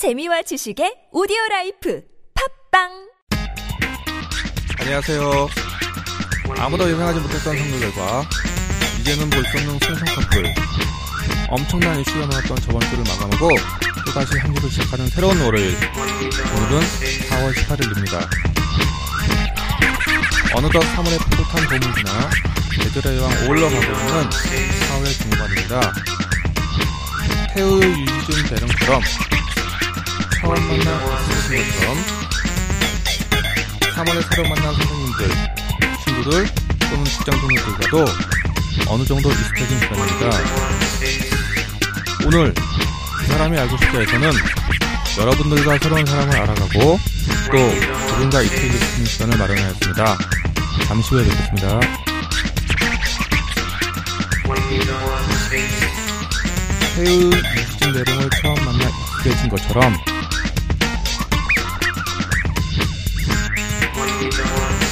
재미와 지식의 오디오 life 팟빵 안녕하세요. 아무도 예상하지 못했던 성들과 이제는 볼수 없는 송송 커플. 엄청난 이슈가 많았던 저번 주를 마감하고 또다시 한 주를 시작하는 새로운 월요일. 오늘은 4월 18일입니다. 어느덧 3월의 풋풋한 봄을 지나 계절의 여왕으로 가고 있는 4월의 중반입니다. 태우의 유시준 대령처럼 처음 만난 것처럼 3월에 새로 만난 선생님들, 친구들 또는 직장 동료들과도 어느 정도 익숙해진 시간입니다. 오늘 그 사람이 알고 싶다에서는 여러분들과 새로운 사람을 알아가고 또 누군가 익숙해지는 시간을 마련하였습니다. 잠시 후에 뵙겠습니다. 새우 유진 내롱을 처음 만나 익숙해진 것처럼 Thank you.